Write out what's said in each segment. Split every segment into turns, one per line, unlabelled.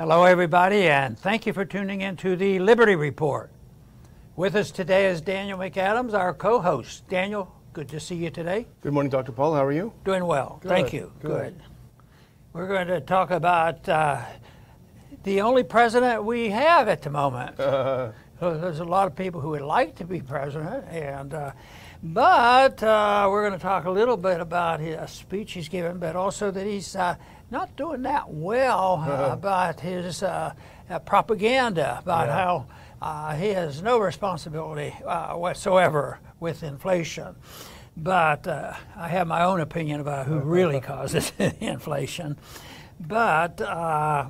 Hello, everybody, and thank you for tuning in to the Liberty Report. With us today is Daniel McAdams, our co host. Daniel, good to see you today.
Good morning, Dr. Paul. How are you?
Doing well.
Good,
Thank you.
good.
We're going to talk about uh, the only president we have at the moment. There's a lot of people who would like to be president, and uh, but uh, we're going to talk a little bit about a speech he's given, but also that he's uh, not doing that well uh, about his uh, uh, propaganda about
Yeah.
how uh, he has no responsibility uh, whatsoever with inflation. But uh, I have my own opinion about who really causes inflation. But uh,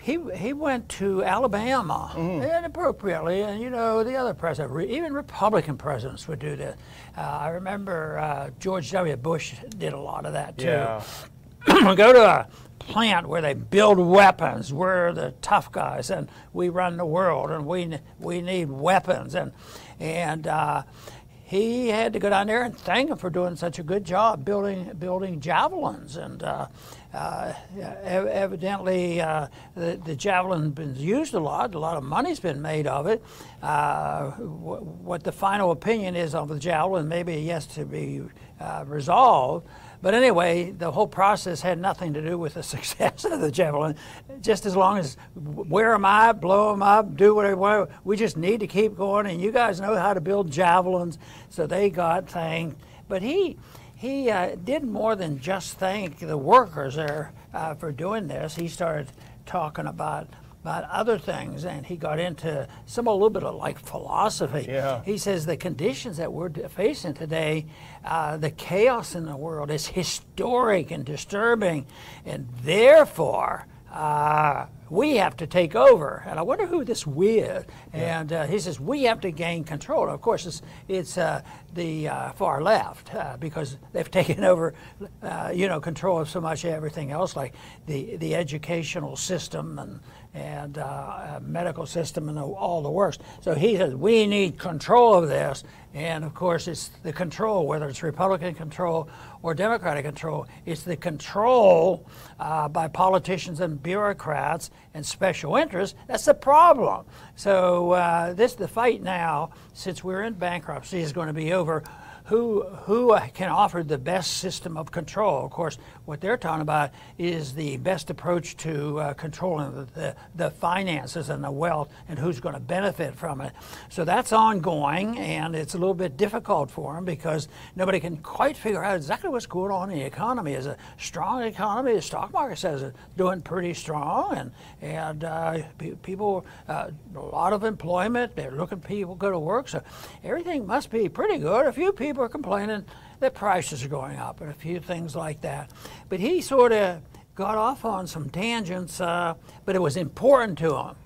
he he went to Alabama inappropriately, and you know the other president, re- even Republican presidents would do this. Uh, I remember uh, George W. Bush did a lot of that too
Yeah.
go to a plant where they build weapons. We're the tough guys, and we run the world, and we we need weapons. And and uh, he had to go down there and thank him for doing such a good job building building javelins. And uh, uh, ev- evidently, uh, the, the javelin's been used a lot. A lot of money's been made of it. Uh, wh- what the final opinion is on the javelin, maybe yes to be uh, resolved. But anyway, the whole process had nothing to do with the success of the javelin. Just as long as wear them out, blow them up, do whatever. We just need to keep going. And you guys know how to build javelins, so they got thanked. But he he uh, did more than just thank the workers there uh, for doing this. He started talking about about other things, and he got into some a little bit of like philosophy.
Yeah.
He says the conditions that we're facing today, uh, the chaos in the world is historic and disturbing, and therefore uh, we have to take over. And I wonder who this we is. And uh, he says we have to gain control. Of course, it's, it's uh, the uh, far left uh, because they've taken over, uh, you know, control of so much everything else, like the the educational system and and medical system and all the works. So he says we need control of this, and of course it's the control, whether it's Republican control or Democratic control, it's the control uh, by politicians and bureaucrats and special interests. That's the problem. So uh, this the fight now, since we're in bankruptcy, is going to be over who who can offer the best system of control. Of course, what they're talking about is the best approach to uh, controlling the, the, the finances and the wealth and who's going to benefit from it. So that's ongoing, and it's a little bit difficult for them because nobody can quite figure out exactly what's going on in the economy. Is a strong economy? The stock market says it's doing pretty strong, and and uh, people uh, a lot of employment. They're looking people go to work, so everything must be pretty good. A few people are complaining that prices are going up and a few things like that. But he sort of got off on some tangents, uh, but it was important to him.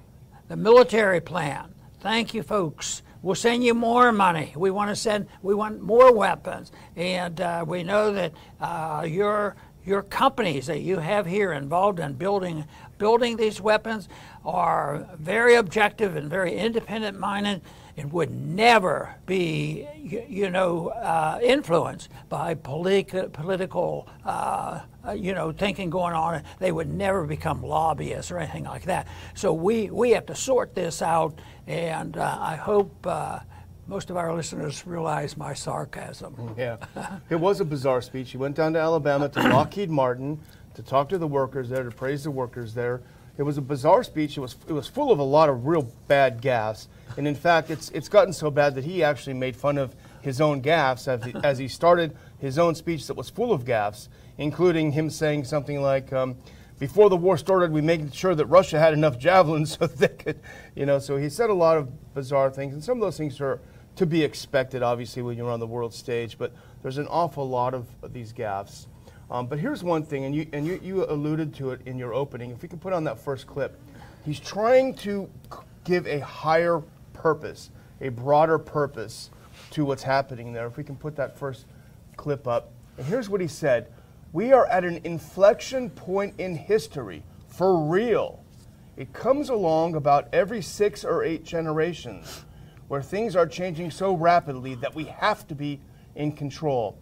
The military plan. Thank you, folks. We'll send you more money. We want to send. We want more weapons, and uh, we know that uh, your your companies that you have here involved in building building these weapons are very objective and very independent minded and would never be, you, know, uh, influenced by politi- political, uh, uh, you know, thinking going on. They would never become lobbyists or anything like that. So we, we have to sort this out, and uh, I hope uh, most of our listeners realize my sarcasm.
Yeah. it was a bizarre speech. He went down to Alabama to Lockheed Martin to talk to the workers there, to praise the workers there. It was a bizarre speech. It was it was full of a lot of real bad gaffes. And in fact, it's it's gotten so bad that he actually made fun of his own gaffes as he, as he started his own speech that was full of gaffes, including him saying something like, um, "Before the war started, we made sure that Russia had enough javelins so they could, you know." So he said a lot of bizarre things, and some of those things are to be expected, obviously, when you're on the world stage. But there's an awful lot of these gaffes. Um, but here's one thing, and you and you, you alluded to it in your opening. If we can put on that first clip, he's trying to give a higher purpose, a broader purpose to what's happening there. If we can put that first clip up, and here's what he said: We are at an inflection point in history, for real. It comes along about every six or eight generations, where things are changing so rapidly that we have to be in control.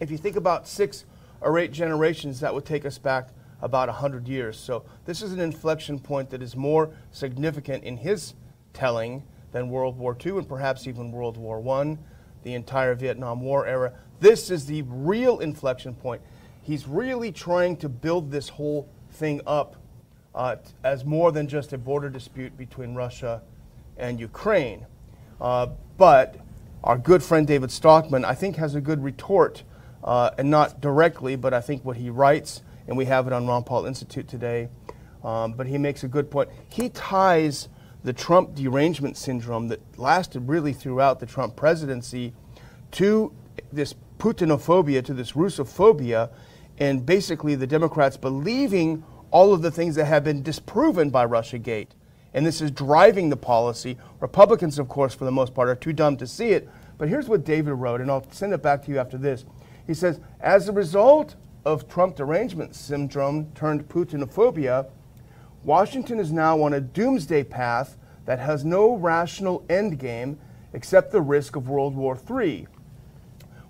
If you think about six or eight generations, that would take us back about 100 years. So this is an inflection point that is more significant in his telling than World War II and perhaps even World War I, the entire Vietnam War era. This is the real inflection point. He's really trying to build this whole thing up uh, as more than just a border dispute between Russia and Ukraine. Uh, but our good friend David Stockman, I think, has a good retort, uh, and not directly, but I think what he writes, and we have it on Ron Paul Institute today. Um, but he makes a good point. He ties the Trump derangement syndrome that lasted really throughout the Trump presidency to this Putinophobia, to this Russophobia, and basically the Democrats believing all of the things that have been disproven by Russiagate. And this is driving the policy. Republicans, of course, for the most part, are too dumb to see it. But here's what David wrote, and I'll send it back to you after this. He says, as a result of Trump derangement syndrome turned Putinophobia, Washington is now on a doomsday path that has no rational endgame except the risk of World War III,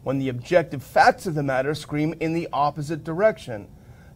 when the objective facts of the matter scream in the opposite direction.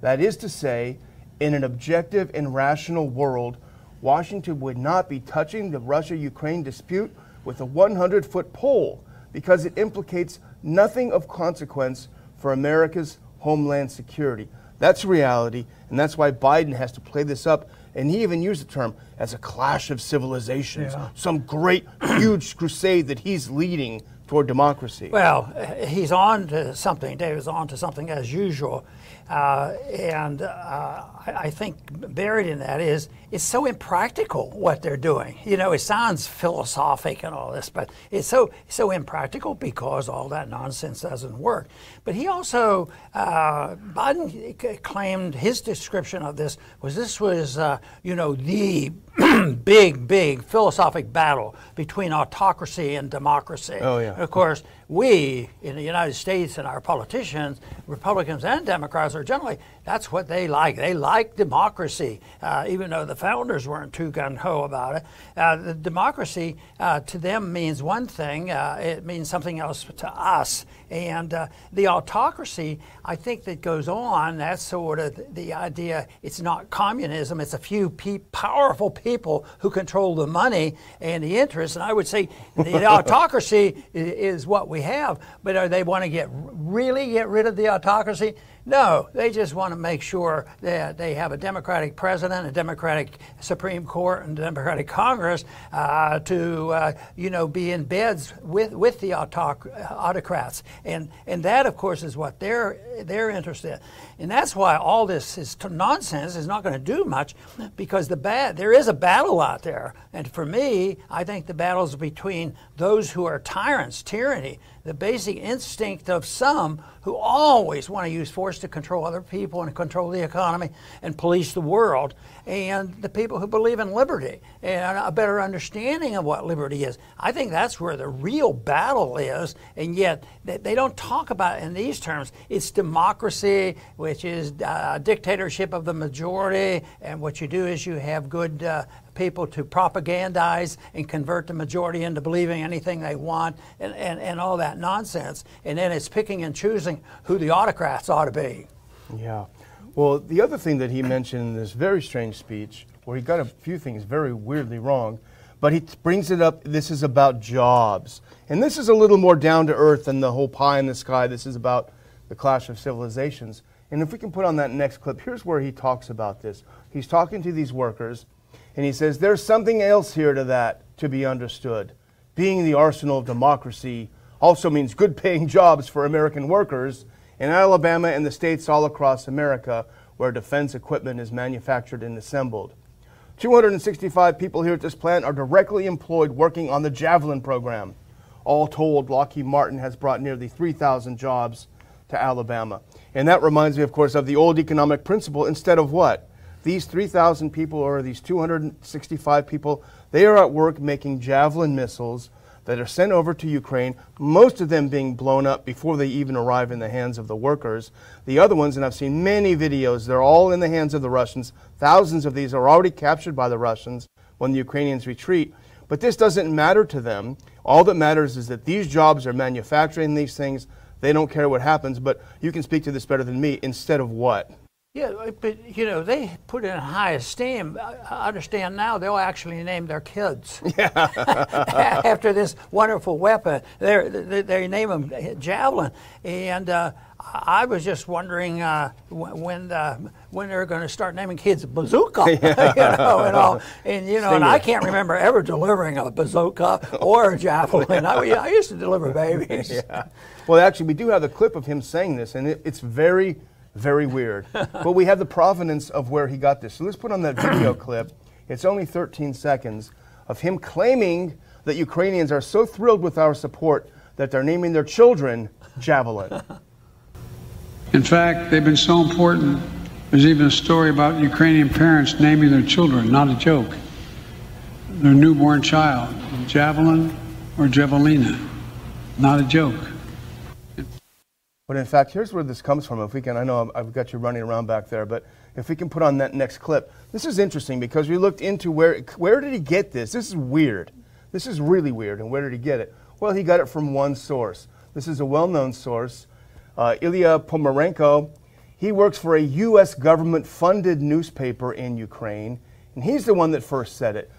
That is to say, in an objective and rational world, Washington would not be touching the Russia Ukraine dispute with a 100 foot pole because it implicates nothing of consequence for America's homeland security. That's reality, and that's why Biden has to play this up. And he even used the term as a clash of civilizations, yeah. some great, huge crusade that he's leading toward democracy.
Well, he's on to something. David's on to something as usual. Uh, and uh, I think buried in that is it's so impractical what they're doing. You know, it sounds philosophic and all this, but it's so so impractical because all that nonsense doesn't work. But he also uh, Biden claimed his description of this was this was uh, you know the big big philosophic battle between autocracy and democracy.
Oh yeah.
of course, we in the United States and our politicians, Republicans and Democrats, are generally that's what they like. They like democracy, uh, even though the founders weren't too gun ho about it. Uh, the democracy uh, to them means one thing, uh, it means something else to us. And uh, the autocracy, I think, that goes on, that's sort of the idea it's not communism, it's a few pe- powerful people who control the money and the interest. And I would say the autocracy is, is what we have. But are they want to get really get rid of the autocracy? No, they just want to make sure that they have a Democratic president, a Democratic Supreme Court, and a Democratic Congress uh, to, uh, you know, be in beds with, with the autoc- autocrats. And, and that, of course, is what they're, they're interested in. And that's why all this is t- nonsense is not going to do much because the bad, there is a battle out there. And for me, I think the battle is between those who are tyrants, tyranny, the basic instinct of some who always want to use force to control other people and control the economy and police the world, and the people who believe in liberty and a better understanding of what liberty is. I think that's where the real battle is, and yet they don't talk about it in these terms. It's democracy, which is uh, dictatorship of the majority, and what you do is you have good uh, people to propagandize and convert the majority into believing anything they want and, and, and all that nonsense. And then it's picking and choosing who the autocrats ought to be.
Yeah. Well, the other thing that he mentioned in this very strange speech, where he got a few things very weirdly wrong, but he brings it up this is about jobs. And this is a little more down to earth than the whole pie in the sky. This is about the clash of civilizations. And if we can put on that next clip, here's where he talks about this. He's talking to these workers, and he says, There's something else here to that to be understood. Being the arsenal of democracy also means good paying jobs for American workers in Alabama and the states all across America where defense equipment is manufactured and assembled. 265 people here at this plant are directly employed working on the Javelin program. All told, Lockheed Martin has brought nearly 3,000 jobs to Alabama. And that reminds me, of course, of the old economic principle instead of what? These 3,000 people or these 265 people, they are at work making Javelin missiles that are sent over to Ukraine, most of them being blown up before they even arrive in the hands of the workers. The other ones, and I've seen many videos, they're all in the hands of the Russians. Thousands of these are already captured by the Russians when the Ukrainians retreat. But this doesn't matter to them. All that matters is that these jobs are manufacturing these things. They don't care what happens, but you can speak to this better than me. Instead of what?
Yeah, but you know they put it in high esteem. I understand now they'll actually name their kids yeah. after this wonderful weapon. They're, they they name them javelin, and uh, I was just wondering uh, when the, when they're going to start naming kids bazooka, yeah. you know, and all, and you know, and I can't remember ever delivering a bazooka or a javelin. I, I used to deliver babies.
Yeah. Well, actually, we do have the clip of him saying this, and it, it's very very weird. but we have the provenance of where he got this. So let's put on that video clip. It's only 13 seconds of him claiming that Ukrainians are so thrilled with our support that they're naming their children Javelin.
In fact, they've been so important. There's even a story about Ukrainian parents naming their children, not a joke. Their newborn child, Javelin or Javelina, not a joke.
But in fact, here's where this comes from. If we can, I know I've got you running around back there, but if we can put on that next clip, this is interesting because we looked into where where did he get this? This is weird. This is really weird. And where did he get it? Well, he got it from one source. This is a well-known source, uh, Ilya Pomerenko. He works for a U.S. government-funded newspaper in Ukraine, and he's the one that first said it.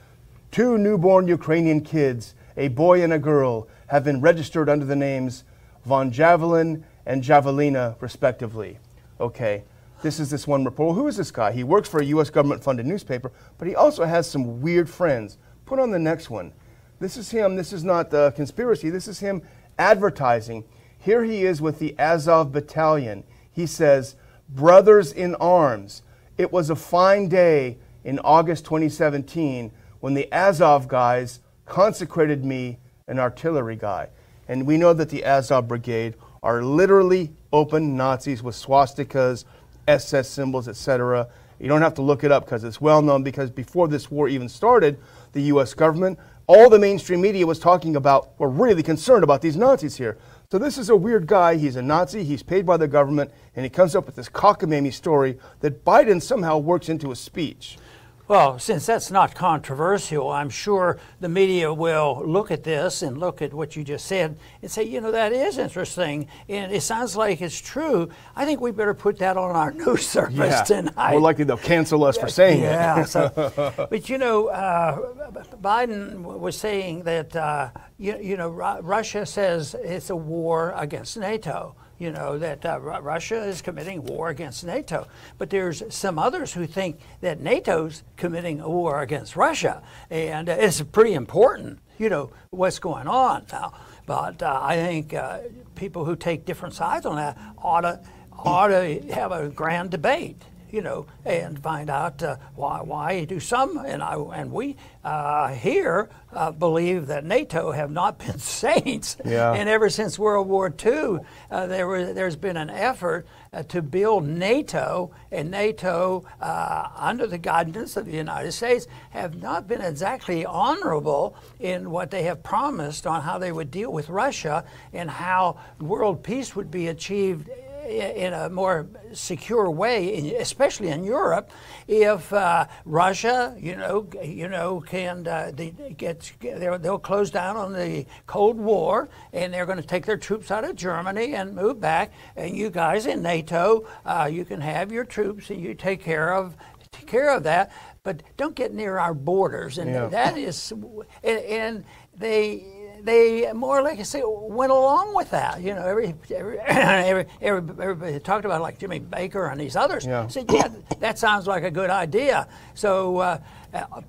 Two newborn Ukrainian kids, a boy and a girl, have been registered under the names Von Javelin and Javelina, respectively. Okay, this is this one reporter. Who is this guy? He works for a U.S. government funded newspaper, but he also has some weird friends. Put on the next one. This is him. This is not the conspiracy. This is him advertising. Here he is with the Azov Battalion. He says, Brothers in arms. It was a fine day in August 2017 when the Azov guys consecrated me an artillery guy. And we know that the Azov Brigade are literally open Nazis with swastikas, SS symbols, etc. You don't have to look it up because it's well known because before this war even started, the US government, all the mainstream media was talking about, were really concerned about these Nazis here. So this is a weird guy. He's a Nazi. He's paid by the government, and he comes up with this cockamamie story that Biden somehow works into a speech.
Well, since that's not controversial, I'm sure the media will look at this and look at what you just said and say, you know, that is interesting and it sounds like it's true. I think we better put that on our news service yeah. tonight.
More likely they'll cancel us for saying
yeah,
it.
so, but you know, uh, Biden was saying that, uh, you, you know, Russia says it's a war against NATO you know, that uh, Russia is committing war against NATO. But there's some others who think that NATO's committing a war against Russia. And uh, it's pretty important, you know, what's going on now. But uh, I think uh, people who take different sides on that ought to, ought to have a grand debate you know, and find out uh, why, why do some, and, I, and we uh, here uh, believe that NATO have not been saints. Yeah. And ever since World War II, uh, there was, there's been an effort uh, to build NATO, and NATO, uh, under the guidance of the United States, have not been exactly honorable in what they have promised on how they would deal with Russia and how world peace would be achieved in a more secure way, especially in Europe, if uh, Russia, you know, you know, can uh, get they'll close down on the Cold War, and they're going to take their troops out of Germany and move back. And you guys in NATO, uh, you can have your troops, and you take care of take care of that. But don't get near our borders, and yeah. that is, and, and they they more or less say went along with that. You know, every every, every, every everybody talked about like Jimmy Baker and these others. Yeah. Said, yeah, that sounds like a good idea. So uh,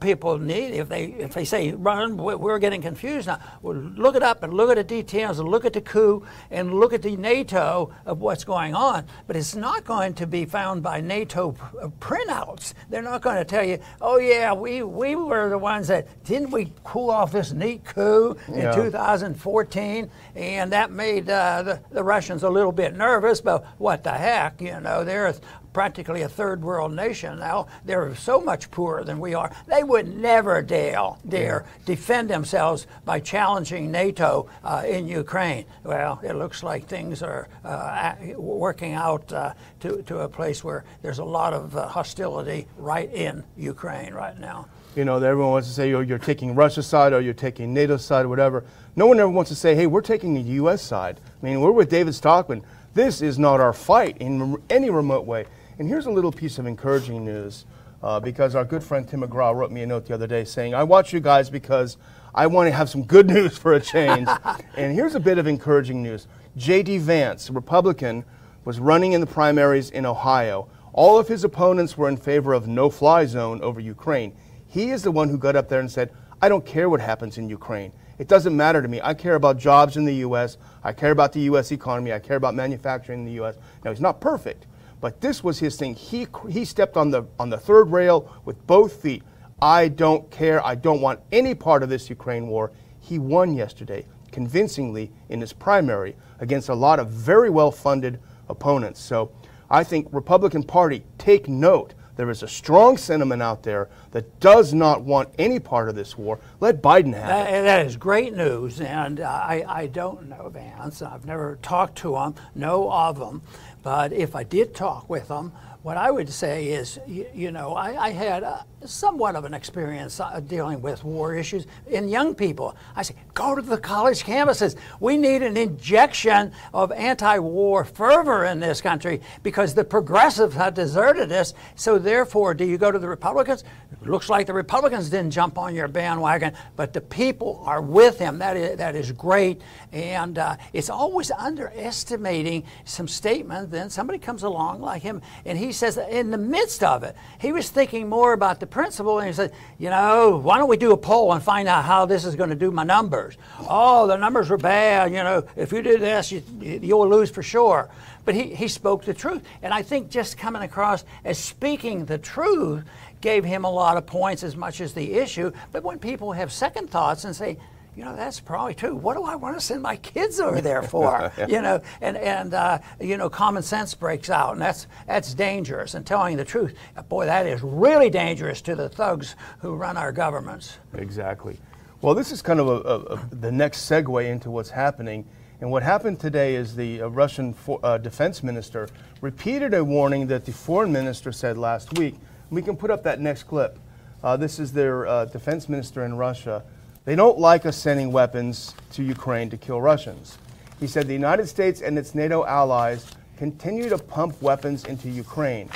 people need if they if they say run we're getting confused now. Well, look it up and look at the details and look at the coup and look at the nato of what's going on. But it's not going to be found by nato uh, printouts. They're not going to tell you oh yeah we we were the ones that didn't we pull off this neat coup in 2014 and that made uh, the, the russians a little bit nervous but what the heck you know they're practically a third world nation now. They're so much poorer than we are. They would never dare, dare defend themselves by challenging NATO uh, in Ukraine. Well, it looks like things are uh, working out uh, to, to a place where there's a lot of uh, hostility right in Ukraine right now.
You know, everyone wants to say oh, you're taking Russia's side or you're taking NATO's side or whatever. No one ever wants to say, hey, we're taking the U.S. side. I mean, we're with David Stockman. This is not our fight in any remote way. And here's a little piece of encouraging news uh, because our good friend Tim McGraw wrote me a note the other day saying, I watch you guys because I want to have some good news for a change. and here's a bit of encouraging news J.D. Vance, a Republican, was running in the primaries in Ohio. All of his opponents were in favor of no fly zone over Ukraine. He is the one who got up there and said, I don't care what happens in Ukraine. It doesn't matter to me. I care about jobs in the U.S. I care about the U.S. economy. I care about manufacturing in the U.S. Now, he's not perfect, but this was his thing. He, he stepped on the, on the third rail with both feet. I don't care. I don't want any part of this Ukraine war. He won yesterday convincingly in his primary against a lot of very well funded opponents. So I think Republican Party, take note. There is a strong sentiment out there that does not want any part of this war. Let Biden have
That,
it.
that is great news, and uh, I, I don't know Vance. I've never talked to him, know of him, but if I did talk with him, what I would say is, you, you know, I, I had uh, somewhat of an experience uh, dealing with war issues in young people. I say, go to the college campuses. We need an injection of anti-war fervor in this country because the progressives have deserted us. So therefore, do you go to the Republicans? It looks like the Republicans didn't jump on your bandwagon, but the people are with him. That is that is great, and uh, it's always underestimating some statement. Then somebody comes along like him, and he says in the midst of it, he was thinking more about the principle, and he said, you know, why don't we do a poll and find out how this is going to do my numbers? Oh, the numbers were bad. You know, if you do this, you, you'll lose for sure. But he, he spoke the truth, and I think just coming across as speaking the truth gave him a lot of points as much as the issue. But when people have second thoughts and say, you know, that's probably true. What do I want to send my kids over there for? You know, and and uh, you know, common sense breaks out, and that's that's dangerous. And telling the truth, boy, that is really dangerous to the thugs who run our governments.
Exactly. Well, this is kind of a, a, a, the next segue into what's happening. And what happened today is the uh, Russian for, uh, defense minister repeated a warning that the foreign minister said last week. We can put up that next clip. Uh, this is their uh, defense minister in Russia. They don't like us sending weapons to Ukraine to kill Russians. He said the United States and its NATO allies continue to pump weapons into Ukraine.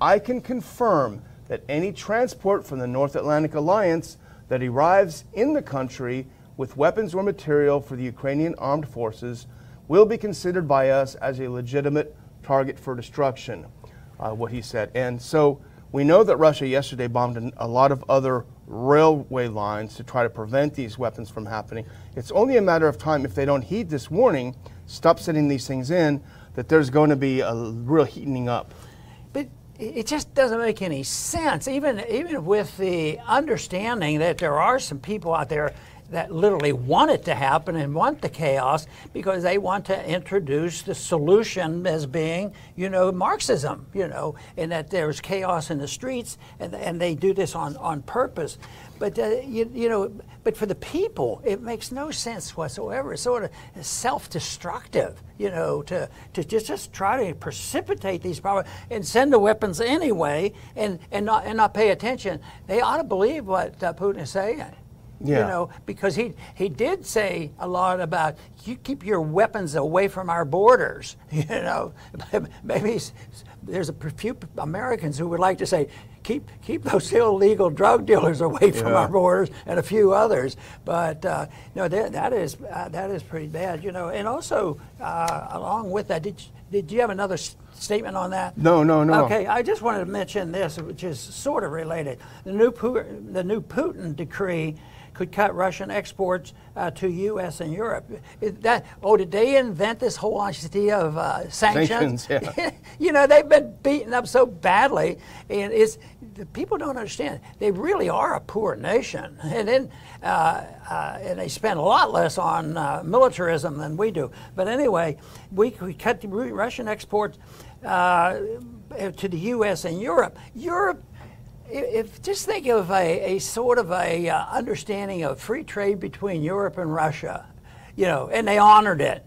I can confirm that any transport from the North Atlantic Alliance that arrives in the country with weapons or material for the Ukrainian armed forces will be considered by us as a legitimate target for destruction, uh, what he said. And so we know that Russia yesterday bombed a lot of other railway lines to try to prevent these weapons from happening. It's only a matter of time if they don't heed this warning, stop sending these things in, that there's going to be a real heating up.
But it just doesn't make any sense, even even with the understanding that there are some people out there that literally want it to happen and want the chaos because they want to introduce the solution as being, you know, Marxism, you know, and that there's chaos in the streets and, and they do this on, on purpose. But, uh, you, you know, but for the people, it makes no sense whatsoever. It's sort of self-destructive, you know, to, to just, just try to precipitate these problems and send the weapons anyway and, and, not, and not pay attention. They ought to believe what uh, Putin is saying.
Yeah.
You know, because he he did say a lot about you keep your weapons away from our borders. You know, maybe there's a few Americans who would like to say keep keep those illegal drug dealers away from
Yeah.
our borders and a few others. But uh, no, that, that is uh, that is pretty bad. You know, and also uh, along with that, did you, did you have another statement on that?
No, no, no.
Okay, I just wanted to mention this, which is sort of related. The new the new Putin decree could cut Russian exports uh, to U.S. and Europe. That oh, did they invent this whole idea of uh, sanctions?
Sanctions, yeah.
you know, they've been beaten up so badly, and it's the people don't understand. They really are a poor nation, and then uh, uh, and they spend a lot less on uh, militarism than we do. But anyway, we, we cut the Russian exports uh, to the U.S. and Europe. Europe. If just think of a, a sort of a uh, understanding of free trade between Europe and Russia, you know, and they honored it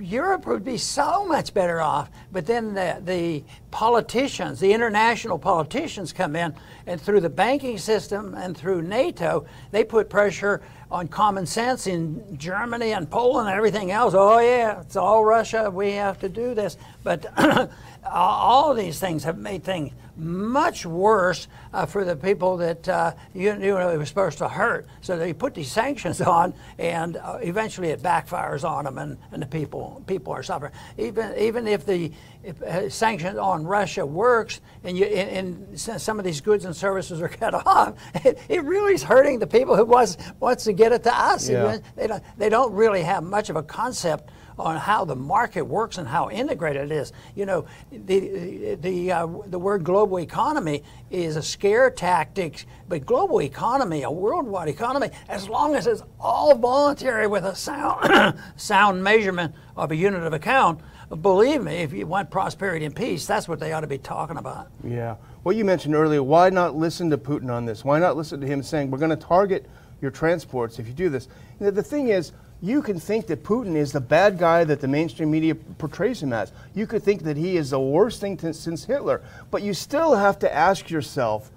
Europe would be so much better off. But then the, the politicians, the international politicians come in, and through the banking system and through NATO, they put pressure on common sense in Germany and Poland and everything else. Oh, yeah, it's all Russia. We have to do this. But all these things have made things much worse uh, for the people that uh, you, you know it was supposed to hurt. So they put these sanctions on, and uh, eventually it backfires on them, and, and the people people are suffering. Even even if the if, uh, sanctions on Russia works, and you and, and, some of these goods and services are cut off, it, it really is hurting the people who wants wants to get it to us.
Yeah.
They don't they don't really have much of a concept on how the market works and how integrated it is. You know, the the uh, the word global economy is a scare tactic, but global economy, a worldwide economy, as long as it's all voluntary with a sound sound measurement of a unit of account. Believe me, if you want prosperity and peace, that's what they ought to be talking about.
Yeah. What you mentioned earlier, why not listen to Putin on this? Why not listen to him saying, we're going to target your transports if you do this? You know, the thing is, you can think that Putin is the bad guy that the mainstream media portrays him as. You could think that he is the worst thing since Hitler. But you still have to ask yourself,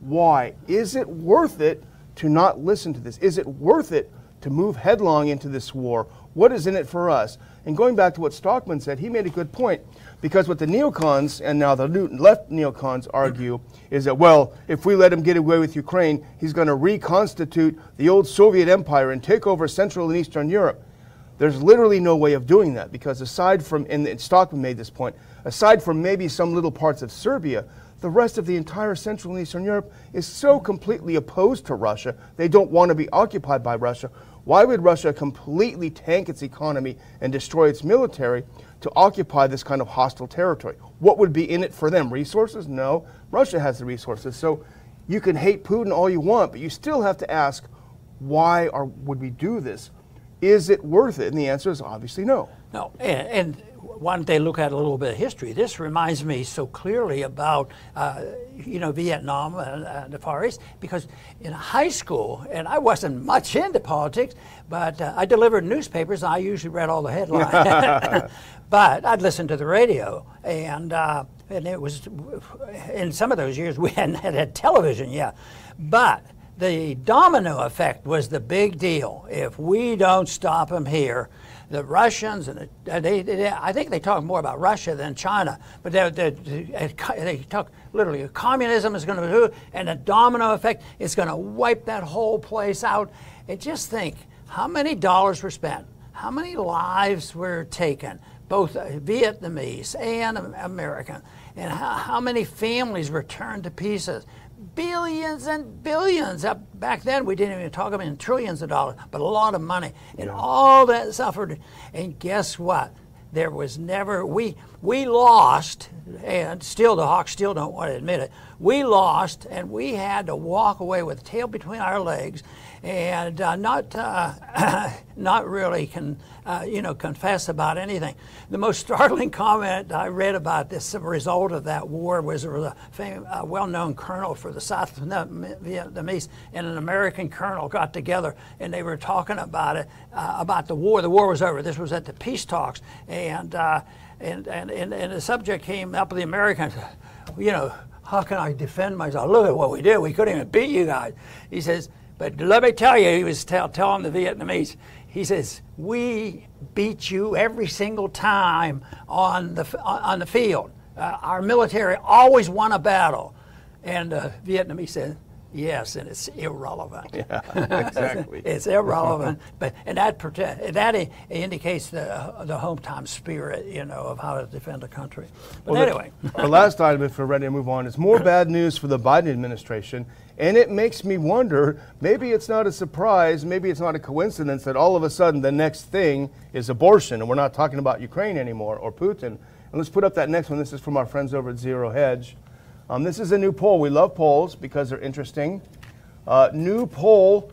why? Is it worth it to not listen to this? Is it worth it to move headlong into this war? What is in it for us? And going back to what Stockman said, he made a good point. Because what the neocons and now the left neocons argue is that, well, if we let him get away with Ukraine, he's going to reconstitute the old Soviet empire and take over Central and Eastern Europe. There's literally no way of doing that because aside from, and Stockman made this point, aside from maybe some little parts of Serbia, the rest of the entire Central and Eastern Europe is so completely opposed to Russia. They don't want to be occupied by Russia. Why would Russia completely tank its economy and destroy its military to occupy this kind of hostile territory. What would be in it for them? Resources? No. Russia has the resources. So you can hate Putin all you want, but you still have to ask, why are, would we do this? Is it worth it? And the answer is obviously no.
No. And, and why don't they look at a little bit of history? This reminds me so clearly about, uh, you know, Vietnam and, the Far East, because in high school, and I wasn't much into politics, but uh, I delivered newspapers, and I usually read all the headlines. but I'd listen to the radio, and uh, and it was, in some of those years, we hadn't had, had television yet. But the domino effect was the big deal. If we don't stop them here, the Russians and the, uh, they, they, I think they talk more about Russia than China, but they, they, they talk literally communism is going to do, and the domino effect is going to wipe that whole place out. And just think how many dollars were spent, how many lives were taken, both uh, Vietnamese and American, and how, how many families were turned to pieces billions and billions. Back then, we didn't even talk about in trillions of dollars, but a lot of money. And yeah. all that suffered. And guess what? There was never, we, we lost, and still the Hawks still don't want to admit it. We lost, and we had to walk away with tail between our legs and uh, not, uh, not really can uh, you know, confess about anything. The most startling comment I read about this result of that war was there was a uh, well-known colonel for the South Vietnamese and an American colonel got together and they were talking about it, uh, about the war. The war was over. This was at the peace talks, and uh, and, and and and the subject came up the Americans. You know, how can I defend myself? Look at what we did. We couldn't even beat you guys. He says. But let me tell you, he was tell, telling the Vietnamese, he says, We beat you every single time on the, on the field. Uh, our military always won a battle. And uh, Vietnamese said, Yes, and it's irrelevant.
Yeah, exactly.
it's irrelevant, but and that protect, that indicates the the hometown spirit, you know, of how to defend a country. But well, anyway,
the, our last item, if we're ready to move on, is more bad news for the Biden administration and it makes me wonder maybe it's not a surprise, maybe it's not a coincidence that all of a sudden the next thing is abortion. And we're not talking about Ukraine anymore or Putin. And let's put up that next one. This is from our friends over at Zero Hedge. Um, this is a new poll. We love polls because they're interesting. Uh, new poll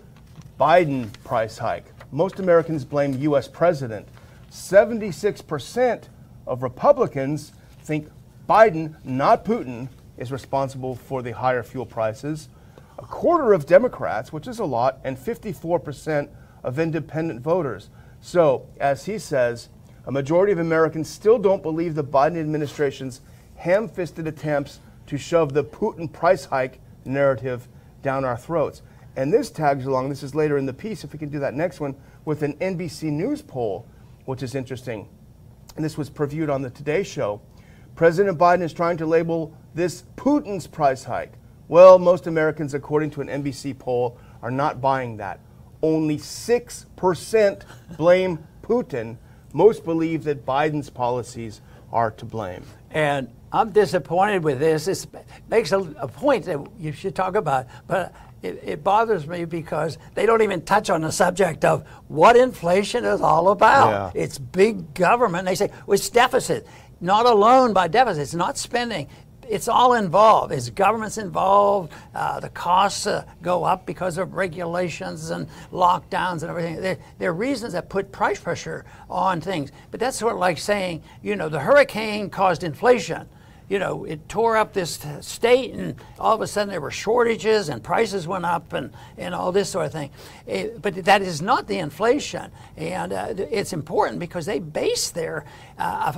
Biden price hike. Most Americans blame U.S. president. 76% of Republicans think Biden, not Putin, is responsible for the higher fuel prices a quarter of Democrats, which is a lot, and 54% of independent voters. So, as he says, A majority of Americans still don't believe the Biden administration's ham fisted attempts to shove the Putin price hike narrative down our throats. And this tags along, this is later in the piece, if we can do that next one, with an NBC News poll, which is interesting. And this was previewed on the Today Show. President Biden is trying to label this Putin's price hike. Well, most Americans, according to an NBC poll, are not buying that. Only 6% blame Putin. Most believe that Biden's policies are to blame.
And I'm disappointed with this. It makes a, a point that you should talk about, but it, it, bothers me because they don't even touch on the subject of what inflation is all about. Yeah. It's big government. They say well, it's deficit, not alone by deficit. It's not spending it's all involved. It's governments involved. Uh, the costs uh, go up because of regulations and lockdowns and everything. There, there, are reasons that put price pressure on things. But that's sort of like saying, you know, the hurricane caused inflation you know, it tore up this state, and all of a sudden there were shortages and prices went up and, and all this sort of thing. It, but that is not the inflation. And uh, it's important because they base their uh,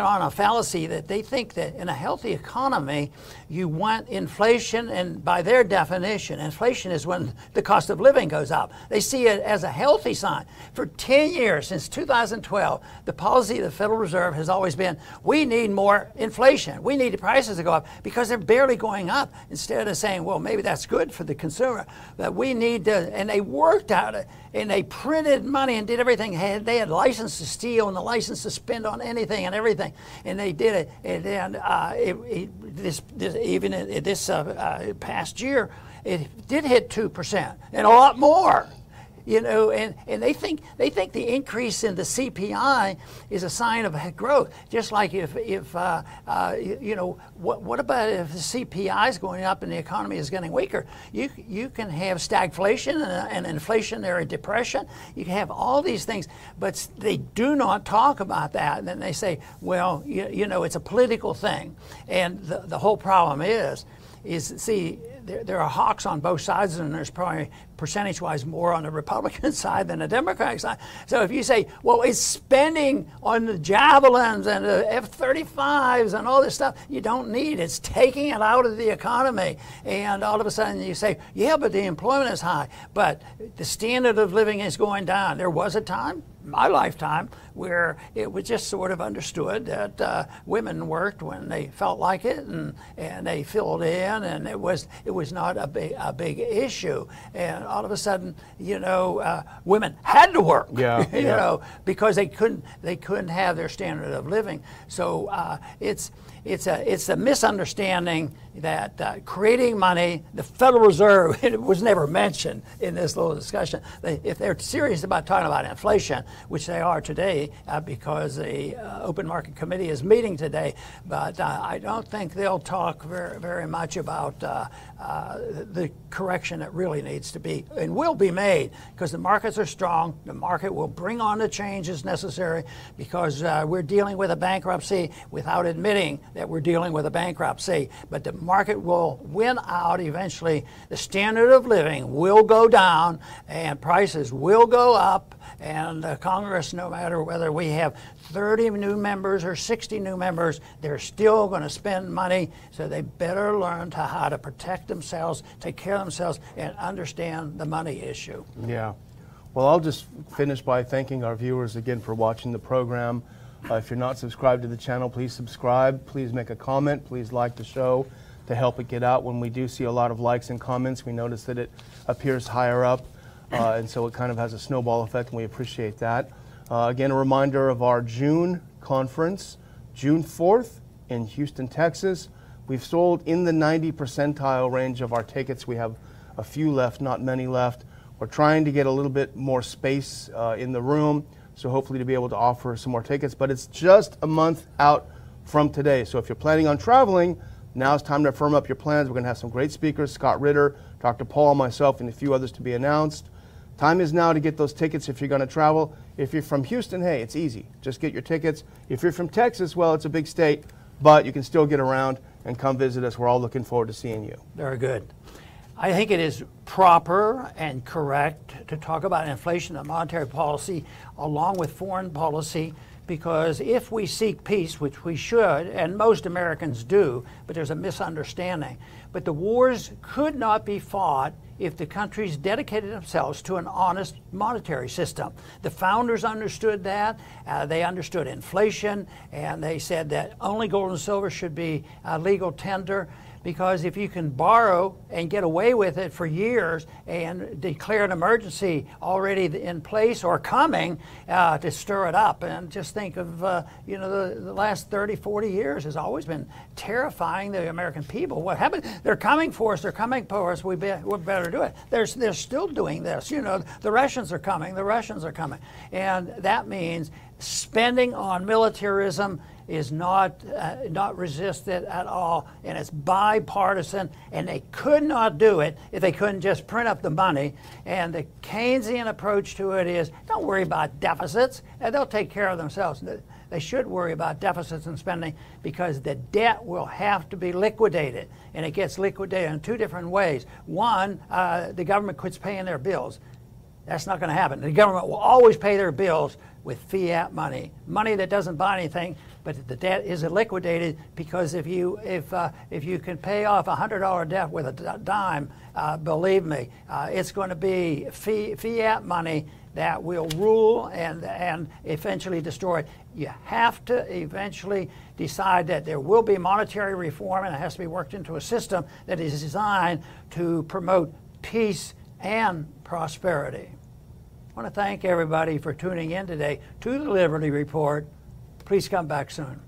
on a fallacy that they think that in a healthy economy, you want inflation, and by their definition, inflation is when the cost of living goes up. They see it as a healthy sign. For 10 years, since 2012, the policy of the Federal Reserve has always been we need more inflation. We need the prices to go up because they're barely going up. Instead of saying, well, maybe that's good for the consumer, that we need to, and they worked out it and they printed money and did everything. They had license to steal and the license to spend on anything and everything, and they did it. And then uh, it, it, this, this, even this uh, uh, past year, it did hit two percent and a lot more you know, and, and they think they think the increase in the CPI is a sign of growth. Just like if if uh, uh, you know what what about if the CPI is going up and the economy is getting weaker? You you can have stagflation and, and inflationary depression. You can have all these things, but they do not talk about that. And then they say, well, you, you know, it's a political thing, and the the whole problem is is see there, there, are hawks on both sides, and there's probably percentage wise more on the Republican side than the Democratic side. So if you say, well, it's spending on the javelins and the F 35s and all this stuff you don't need, it's taking it out of the economy. And all of a sudden you say, yeah, but the employment is high, but the standard of living is going down. There was a time my lifetime where it was just sort of understood that uh, women worked when they felt like it and, and they filled in and it was it was not a big a big issue and all of a sudden you know uh, women had to work
yeah,
you
yeah.
know because they couldn't they couldn't have their standard of living so uh, it's it's a it's a misunderstanding that uh, creating money, the Federal Reserve, it was never mentioned in this little discussion. They, if they're serious about talking about inflation, which they are today, uh, because the uh, Open Market Committee is meeting today, but uh, I don't think they'll talk very very much about uh, uh, the correction that really needs to be and will be made because the markets are strong. The market will bring on the changes necessary because we're dealing with a bankruptcy without admitting that we're dealing with a bankruptcy. But the market will win out eventually. The standard of living will go down and prices will go up. And Congress, no matter whether we have 30 new members or 60 new members, they're still going to spend money. So they better learn to how to protect themselves, take care of themselves, and understand the money issue.
Yeah. Well, I'll just finish by thanking our viewers again for watching the program. Uh, if you're not subscribed to the channel, please subscribe. Please make a comment. Please like the show to help it get out. When we do see a lot of likes and comments, we notice that it appears higher up. Uh, and so it kind of has a snowball effect, and we appreciate that. Uh, again, a reminder of our June conference, June 4th in Houston, Texas. We've sold in the 90 percentile range of our tickets. We have a few left, not many left. We're trying to get a little bit more space uh, in the room so hopefully to be able to offer some more tickets. But it's just a month out from today. So if you're planning on traveling, now it's time to firm up your plans. We're going to have some great speakers, Scott Ritter, Dr. Paul, myself, and a few others to be announced. Time is now to get those tickets if you're going to travel. If you're from Houston, hey, it's easy. Just get your tickets. If you're from Texas, well, it's a big state, but you can still get around and come visit us. We're all looking forward to seeing you.
Very good. I think it is proper and correct to talk about inflation and monetary policy along with foreign policy because if we seek peace, which we should, and most Americans do, but there's a misunderstanding. But the wars could not be fought if the countries dedicated themselves to an honest monetary system. The founders understood that. Uh, they understood inflation, and they said that only gold and silver should be uh, legal tender because if you can borrow and get away with it for years and declare an emergency already in place or coming uh, to stir it up and just think of uh, you know the, the, last 30 40 years has always been terrifying the american people. What happened? They're coming for us they're coming for us we, be, we better do it. They're, they're still doing this you know the russians are coming the russians are coming. And that means spending on militarism is not, uh, not resisted at all, and it's bipartisan, and they could not do it if they couldn't just print up the money. And the Keynesian approach to it is don't worry about deficits, and they'll take care of themselves. They should worry about deficits and spending because the debt will have to be liquidated, and it gets liquidated in two different ways. One, uh, the government quits paying their bills. That's not going to happen. The government will always pay their bills with fiat money, money that doesn't buy anything, but the debt is liquidated because if you if uh, if you can pay off a hundred dollar debt with a dime, uh, believe me, uh, it's going to be fiat money that will rule and and eventually destroy. It. You have to eventually decide that there will be monetary reform and it has to be worked into a system that is designed to promote peace and prosperity. I want to thank everybody for tuning in today to the Liberty Report. Please come back soon.